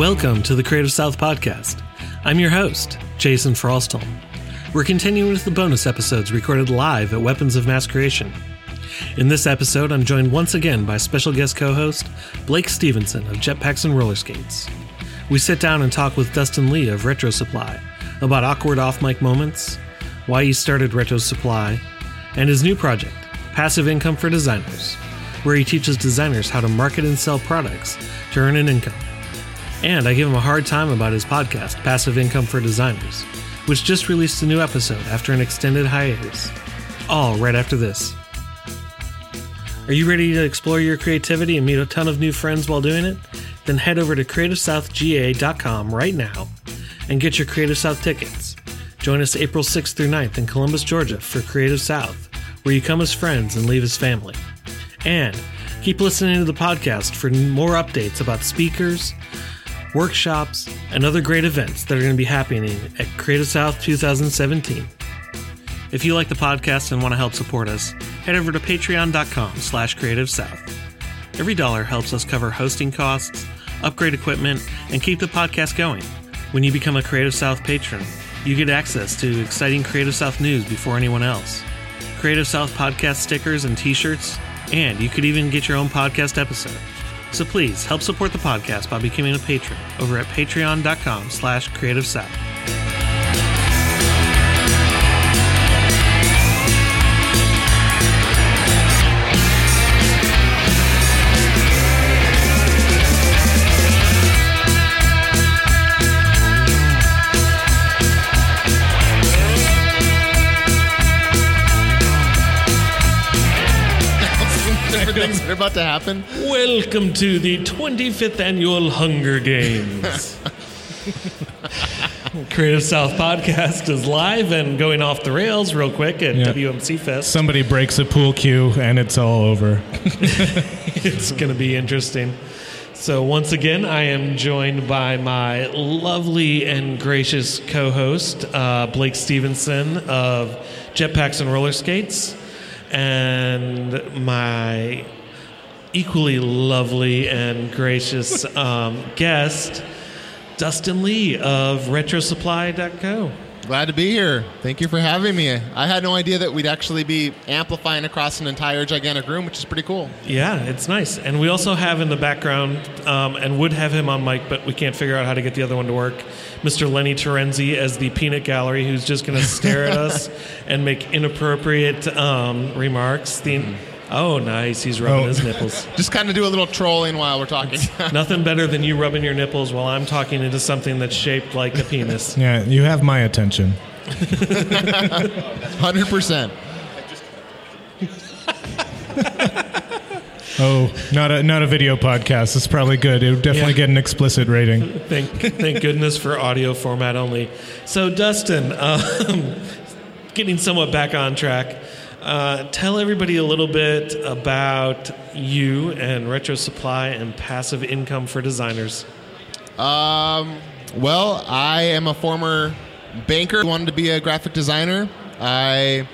Welcome to the Creative South Podcast. I'm your host, Jason Frostholm. We're continuing with the bonus episodes recorded live at Weapons of Mass Creation. In this episode, I'm joined once again by special guest co host Blake Stevenson of Jetpacks and Roller Skates. We sit down and talk with Dustin Lee of Retro Supply about awkward off mic moments, why he started Retro Supply, and his new project, Passive Income for Designers, where he teaches designers how to market and sell products to earn an income. And I give him a hard time about his podcast, Passive Income for Designers, which just released a new episode after an extended hiatus. All right after this. Are you ready to explore your creativity and meet a ton of new friends while doing it? Then head over to CreativeSouthGA.com right now and get your Creative South tickets. Join us April 6th through 9th in Columbus, Georgia for Creative South, where you come as friends and leave as family. And keep listening to the podcast for more updates about speakers, workshops, and other great events that are going to be happening at Creative South 2017. If you like the podcast and want to help support us, head over to patreon.com slash creative south. Every dollar helps us cover hosting costs, upgrade equipment, and keep the podcast going. When you become a Creative South patron, you get access to exciting Creative South news before anyone else, Creative South podcast stickers and t-shirts, and you could even get your own podcast episode. So please help support the podcast by becoming a patron over at patreon.com slash creative south. Things that are about to happen. Welcome to the 25th annual Hunger Games. Creative South podcast is live and going off the rails real quick at Yeah. WMC Fest. Somebody breaks a pool cue and it's all over. it's going to be interesting. So, once again, I am joined by my lovely and gracious co host, uh, Blake Stevenson of Jetpacks and Roller Skates, and my equally lovely and gracious um, guest, Dustin Lee of RetroSupply.co. Glad to be here. Thank you for having me. I had no idea that we'd actually be amplifying across an entire gigantic room, which is pretty cool. Yeah, it's nice. And we also have in the background, um, and would have him on mic, but we can't figure out how to get the other one to work, Mr. Lenny Terenzi as the peanut gallery, who's just going to stare at us and make inappropriate um, remarks. The, oh, nice. He's rubbing Oh. his nipples. Just kind of do a little trolling while we're talking. Nothing better than you rubbing your nipples while I'm talking into something that's shaped like a penis. Yeah, you have my attention. 100%. Oh, not a not a video podcast. It's probably good. It would definitely Yeah. get an explicit rating. Thank, thank goodness for audio format only. So, Dustin, um, getting somewhat back on track, uh, tell everybody a little bit about you and Retro Supply and passive income for designers. Um, well, I am a former banker, wanted to be a graphic designer. I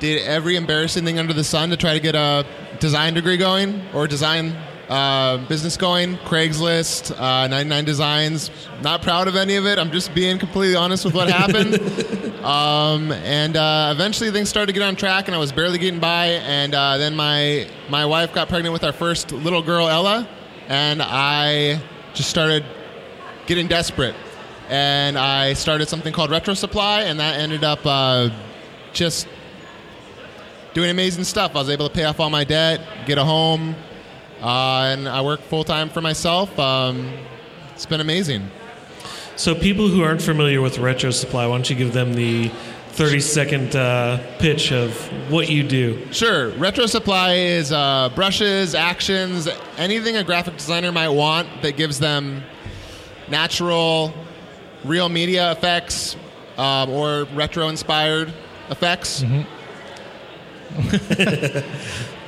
did every embarrassing thing under the sun to try to get a design degree going or design uh, business going. Craigslist, uh, 99 Designs. Not proud of any of it. I'm just being completely honest with what happened. um, and uh, eventually things started to get on track, and I was barely getting by. And uh, then my my wife got pregnant with our first little girl, Ella, and I just started getting desperate. And I started something called Retro Supply, and that ended up uh, just doing amazing stuff. I was able to pay off all my debt, get a home, uh, and I work full time for myself. Um, it's been amazing. So, people who aren't familiar with Retro Supply, why don't you give them the 30 second uh, pitch of what you do? Sure, Retro Supply is uh, brushes, actions, anything a graphic designer might want that gives them natural, real media effects um, or retro inspired effects.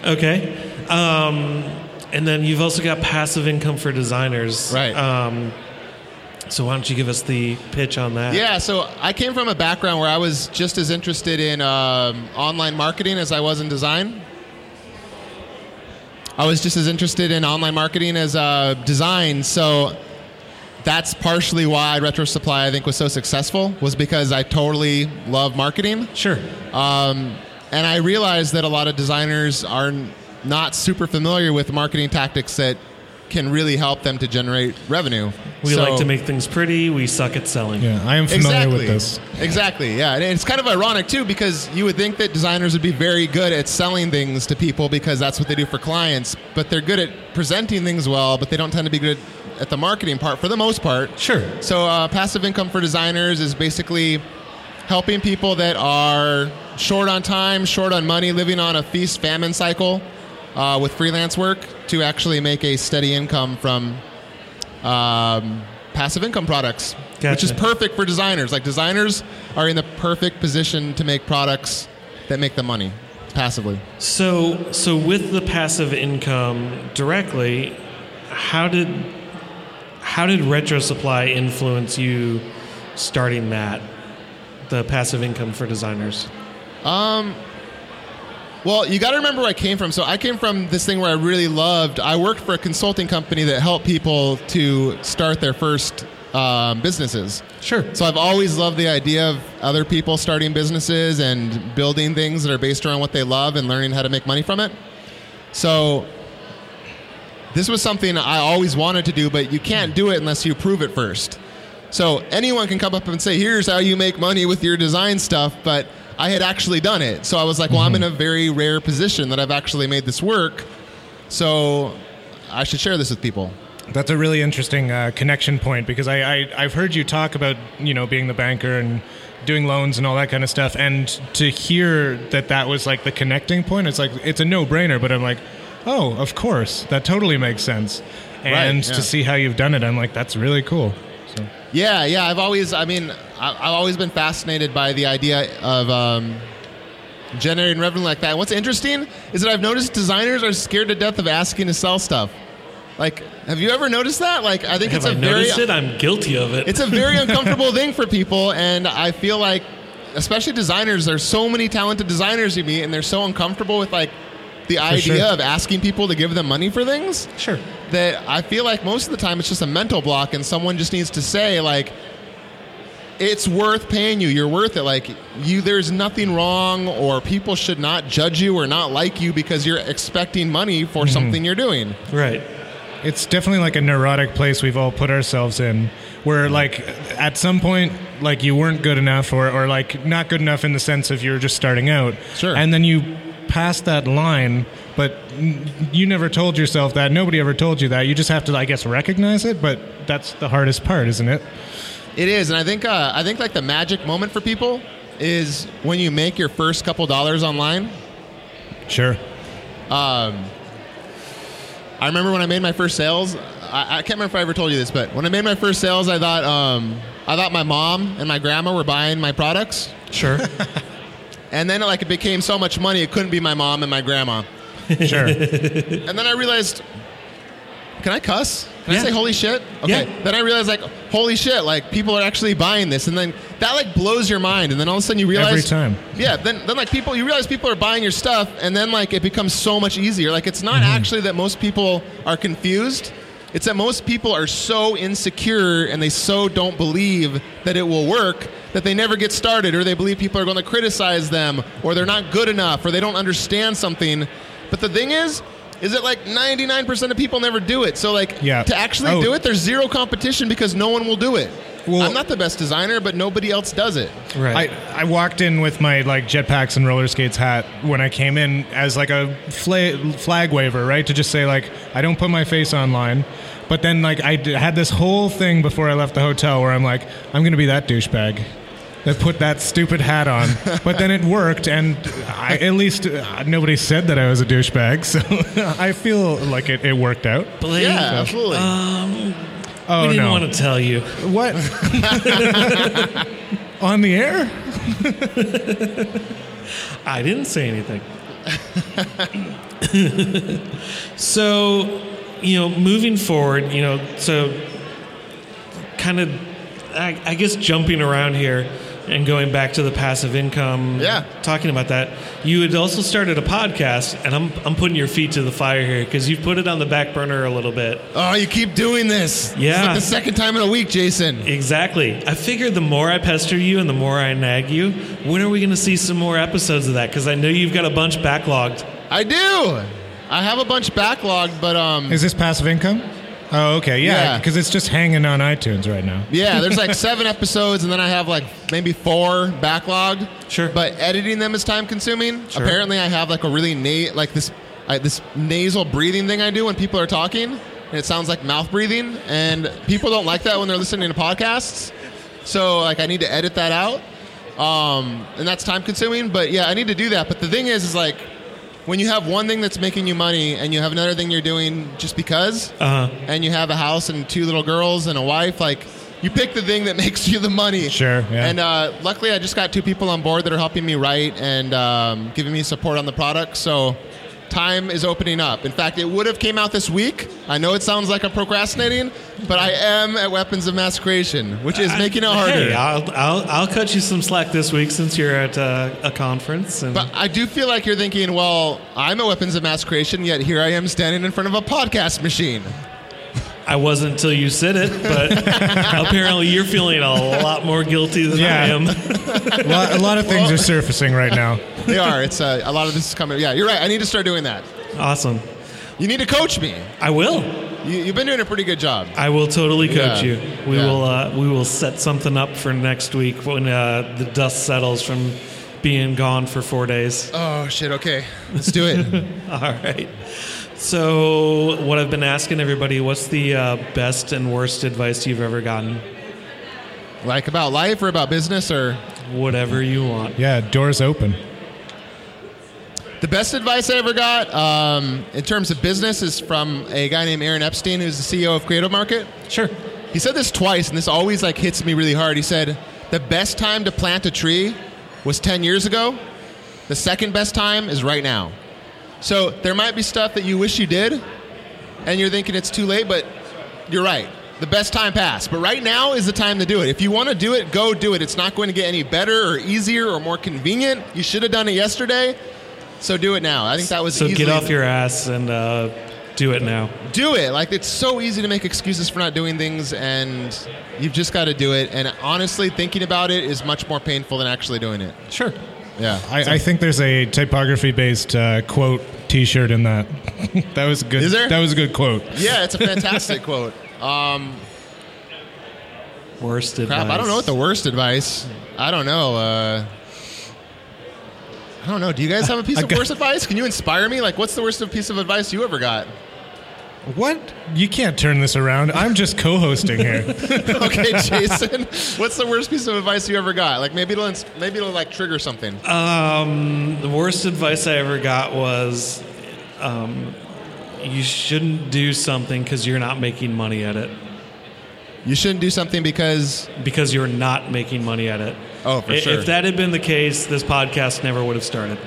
Okay. Um, and then you've also got passive income for designers. Right. Um, so why don't you give us the pitch on that? Yeah, so I came from a background where I was just as interested in um, online marketing as I was in design. I was just as interested in online marketing as uh, design. So that's partially why Retro Supply I think was so successful was because I totally love marketing. Sure. Um, and I realized that a lot of designers are n- not super familiar with marketing tactics that can really help them to generate revenue. We So- like to make things pretty. We suck at selling. Yeah, I am familiar exactly. with this. Exactly. Yeah, and it's kind of ironic too because you would think that designers would be very good at selling things to people because that's what they do for clients, but they're good at presenting things well, but they don't tend to be good at the marketing part for the most part. Sure. So, uh, passive income for designers is basically helping people that are short on time, short on money, living on a feast famine cycle uh, with freelance work to actually make a steady income from um, passive income products, which is perfect for designers. Like, designers are in the perfect position to make products that make them money passively. So, so with the passive income directly, how did how did Retro Supply influence you starting that the passive income for designers? Well, you got to remember where I came from. So I came from this thing where I really loved. I worked for a consulting company that helped people to start their first um, businesses. Sure. So I've always loved the idea of other people starting businesses and building things that are based around what they love and learning how to make money from it. So this was something I always wanted to do, but you can't do it unless you prove it first. So anyone can come up and say, "Here's how you make money with your design stuff," but I had actually done it. So I was like, "Well, I'm in a very rare position that I've actually made this work." So I should share this with people. That's a really interesting uh, connection point because I, I I've heard you talk about you know being the banker and doing loans and all that kind of stuff, and to hear that that was like the connecting point, it's like it's a no brainer. But I'm like, oh, of course, that totally makes sense. And yeah. to see how you've done it, I'm like, that's really cool. So Yeah, yeah. I've always, I mean, I- I've always been fascinated by the idea of um, generating revenue like that. What's interesting is that I've noticed designers are scared to death of asking to sell stuff. Like, have you ever noticed that? Like, I think Have it's I a very, noticed it? I'm guilty of it. it's a very uncomfortable thing for people, and I feel like, especially designers, there's so many talented designers you meet, and they're so uncomfortable with like the idea sure. of asking people to give them money for things sure. that I feel like most of the time it's just a mental block, and someone just needs to say like, "It's worth paying you. You're worth it." Like you, there's nothing wrong, or people should not judge you or not like you because you're expecting money for mm-hmm. something you're doing. Right. it's definitely like a neurotic place we've all put ourselves in where mm-hmm. like at some point like you weren't good enough or, or like not good enough in the sense of you're just starting out Sure. and then you pass that line but n- you never told yourself that nobody ever told you that you just have to i guess recognize it but that's the hardest part isn't it It is, and I think uh, I think like the magic moment for people is when you make your first couple dollars online. sure Um, I remember when I made my first sales. I, I can't remember if I ever told you this, but when I made my first sales, I thought um, I thought my mom and my grandma were buying my products, Sure. and then like it became so much money, it couldn't be my mom and my grandma. sure And then I realized, can I cuss? Can Yeah. I say holy shit? Okay. Yeah. Then I realized like holy shit, like people are actually buying this, and then that like blows your mind, and then all of a sudden you realize every time Yeah, then then like people you realize people are buying your stuff and then like it becomes so much easier. Like it's not mm-hmm. actually that most people are confused. It's that most people are so insecure and they so don't believe that it will work that they never get started or they believe people are going to criticize them or they're not good enough or they don't understand something. But the thing is is that like 99% of people never do it. So like Yeah. to actually Oh. do it there's zero competition because no one will do it. Well- I'm not the best designer, but nobody else does it. Right. I, I walked in with my like jetpacks and roller skates hat when I came in as like a fla- flag waver, right? To just say like I don't put my face online. But then like I d- had this whole thing before I left the hotel where I'm like I'm gonna be that douchebag that put that stupid hat on. but then it worked, and I, at least uh, nobody said that I was a douchebag, so I feel like it, it worked out. Blake, Yeah, absolutely. Um, Oh we didn't no! want to tell you. What? on the air? I didn't say anything. so, you know, moving forward, you know, so kind of, I, I guess jumping around here. And going back to the passive income, Yeah. talking about that, you had also started a podcast, and I'm I'm putting your feet to the fire here because you've put it on the back burner a little bit. Oh, you keep doing this. It's Yeah. like the second time in a week, Jason. Exactly. I figured the more I pester you and the more I nag you, when are we going to see some more episodes of that? Because I know you've got a bunch backlogged. I do. I have a bunch backlogged, but um, Is this passive income? Oh, okay. Yeah, Yeah. because it's just hanging on iTunes right now. yeah, there's like seven episodes, and then I have like maybe four backlogged. Sure. But editing them is time consuming. Sure. Apparently, I have like a really na- like this I, this nasal breathing thing I do when people are talking, and it sounds like mouth breathing, and people don't like that when they're listening to podcasts. So like I need to edit that out, um, and that's time consuming. But yeah, I need to do that. But the thing is, is like when you have one thing that's making you money, and you have another thing you're doing just because, Uh huh. and you have a house and two little girls and a wife, like you pick the thing that makes you the money. Sure, yeah. And uh, luckily, I just got two people on board that are helping me write and um, giving me support on the product. So time is opening up. In fact, it would have came out this week. I know it sounds like I'm procrastinating, but I am at Weapons of Mass Creation, which is making it harder. Hey, I'll, I'll, I'll cut you some slack this week since you're at uh, a conference. And But I do feel like you're thinking, well, I'm at Weapons of Mass Creation, yet here I am standing in front of a podcast machine. I wasn't until you said it, but apparently you're feeling a lot more guilty than I Yeah. am. A lot, a lot of things are surfacing right now. They are. It's uh, a lot of this is coming. Yeah, you're right. I need to start doing that. awesome. You need to coach me. I will. You, you've been doing a pretty good job. I will totally coach Yeah. you. We Yeah. will. Uh, we will set something up for next week when uh, the dust settles from being gone for four days. Oh shit. Okay, let's do it. All right. So, what I've been asking everybody, what's the uh, best and worst advice you've ever gotten? like about life or about business or Whatever you want. Yeah, doors open. the best advice I ever got um, in terms of business is from a guy named Aaron Epstein, who's the CEO of Creative Market. Sure. He said this twice, and this always like hits me really hard. He said the best time to plant a tree was 10 years ago. The second best time is right now. So there might be stuff that you wish you did, and you're thinking it's too late, but you're right. The best time passed. But right now is the time to do it. If you want to do it, go do it. It's not going to get any better or easier or more convenient. You should have done it yesterday. So do it now. I think that was So get off your ass and uh, do it now. do it. Like it's so easy to make excuses for not doing things, and you've just got to do it. And honestly, thinking about it is much more painful than actually doing it. Sure. Yeah. I, I think there's a typography-based uh, quote T-shirt in that. that was a good. Is there? That was a good quote. yeah, it's a fantastic quote. Um, Worst advice. I don't know what the worst advice. I don't know. Uh, I don't know. Do you guys have a piece of got- worst advice? Can you inspire me? Like, what's the worst piece of advice you ever got? What? You can't turn this around. I'm just co-hosting here. okay, Jason, what's the worst piece of advice you ever got? Like, maybe it'll maybe it'll like trigger something. Um, the worst advice I ever got was, um, you shouldn't do something because you're not making money at it. You shouldn't do something because Because you're not making money at it. Oh, for I- sure. If that had been the case, this podcast never would have started.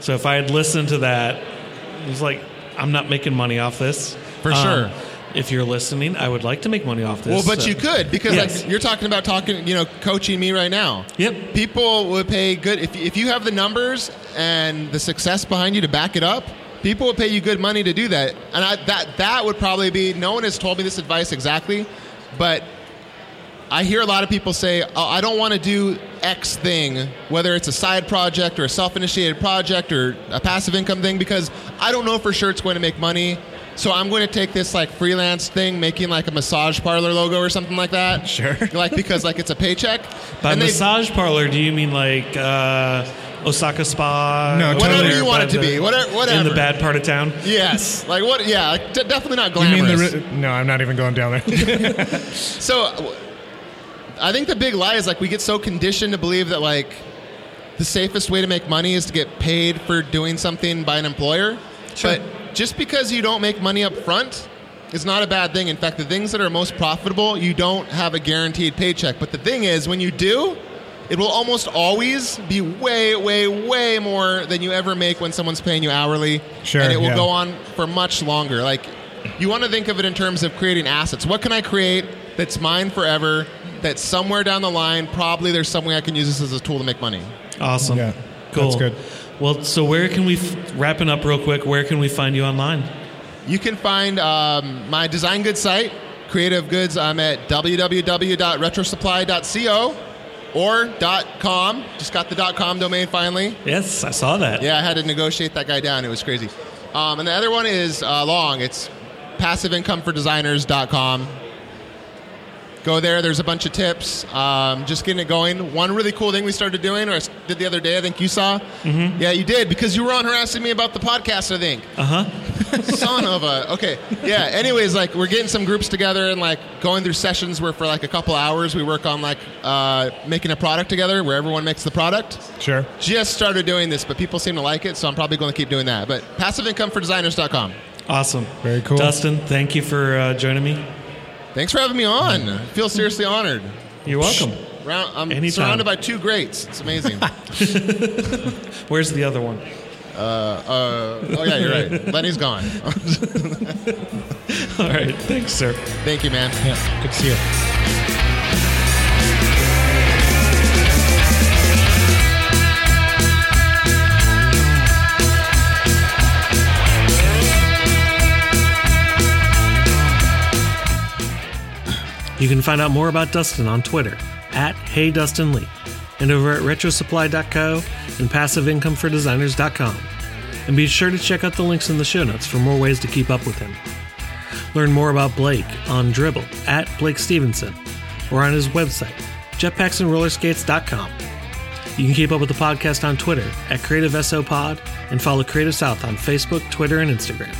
So if I had listened to that, it was like, I'm not making money off this. Um, For sure. If you're listening, I would like to make money off this. Well, but so- you could because Yes. like you're talking about talking, you know, coaching me right now. Yep. People would pay good if if you have the numbers and the success behind you to back it up. People would pay you good money to do that, and I, that that would probably be. No one has told me this advice exactly, but I hear a lot of people say, oh, "I don't want to do X thing, whether it's a side project or a self-initiated project or a passive income thing, because I don't know for sure it's going to make money." So I'm going to take this like freelance thing, making like a massage parlor logo or something like that. Sure. Like because like it's a paycheck. By And they- massage parlor, do you mean like uh, Osaka Spa? No, over Whatever you want it to the- be, whatever- In the bad part of town. Yes. Like what? Yeah. Like, de- definitely not You mean glamorous. the? Ri- no, I'm not even going down there. So, w- I think the big lie is like we get so conditioned to believe that like the safest way to make money is to get paid for doing something by an employer. Sure. But just because you don't make money up front is not a bad thing. In fact, the things that are most profitable, you don't have a guaranteed paycheck. But the thing is, when you do, it will almost always be way, way, way more than you ever make when someone's paying you hourly. Sure, And it will yeah. go on for much longer. Like, you want to think of it in terms of creating assets. What can I create that's mine forever that somewhere down the line, probably there's some way I can use this as a tool to make money. Awesome. Yeah, cool. that's good. Well, so where can we, f- wrapping up real quick, where can we find you online? You can find um, my design goods site, Creative Goods. I'm at www.retrosupply.co or .com. Just got the .com domain finally. Yes, I saw that. Yeah, I had to negotiate that guy down. It was crazy. Um, and the other one is uh, long. It's passiveincomefordesigners.com. Go there. There's a bunch of tips. Um, just getting it going. One really cool thing we started doing, or I s- did the other day, I think you saw. Mm-hmm. Yeah, you did because you were on harassing me about the podcast. I think. Uh huh. Son of a. Okay. Yeah. Anyways, like we're getting some groups together and like going through sessions where for like a couple hours we work on like uh, making a product together where everyone makes the product. Sure. Just started doing this, but people seem to like it, so I'm probably going to keep doing that. But passiveincomefordesigners.com. Awesome. Very cool. Dustin, thank you for uh, joining me. Thanks for having me on. I feel seriously honored. You're welcome. Round, I'm Anytime. surrounded by two greats. It's amazing. Where's the other one? uh, oh yeah, you're right. Lenny's gone. All right. Thanks, sir. Thank you, man. Yeah. Good to see you. You can find out more about Dustin on Twitter at HeyDustinLee and over at retrosupply.co and passiveincomefordesigners.com. And be sure to check out the links in the show notes for more ways to keep up with him. Learn more about Blake on Dribbble at Blake Stevenson or on his website, jetpacksandrollerskates.com. You can keep up with the podcast on Twitter at CreativeSOPod and follow Creative South on Facebook, Twitter, and Instagram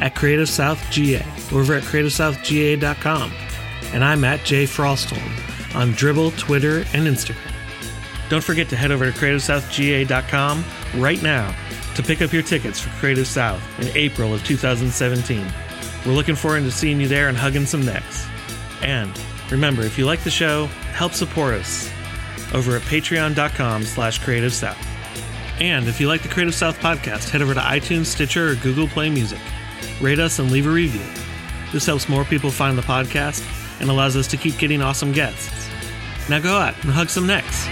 at Creative South GA over at CreativeSouthGA.com. And I'm at J Frostholm on Dribbble, Twitter, and Instagram. Don't forget to head over to CreativeSouthGA.com right now to pick up your tickets for Creative South in April of 2017. We're looking forward to seeing you there and hugging some necks. And remember, if you like the show, help support us over at patreon.com slash creative south. And if you like the Creative South podcast, head over to iTunes, Stitcher, or Google Play Music. Rate us and leave a review. This helps more people find the podcast and allows us to keep getting awesome guests. Now go out and hug some necks.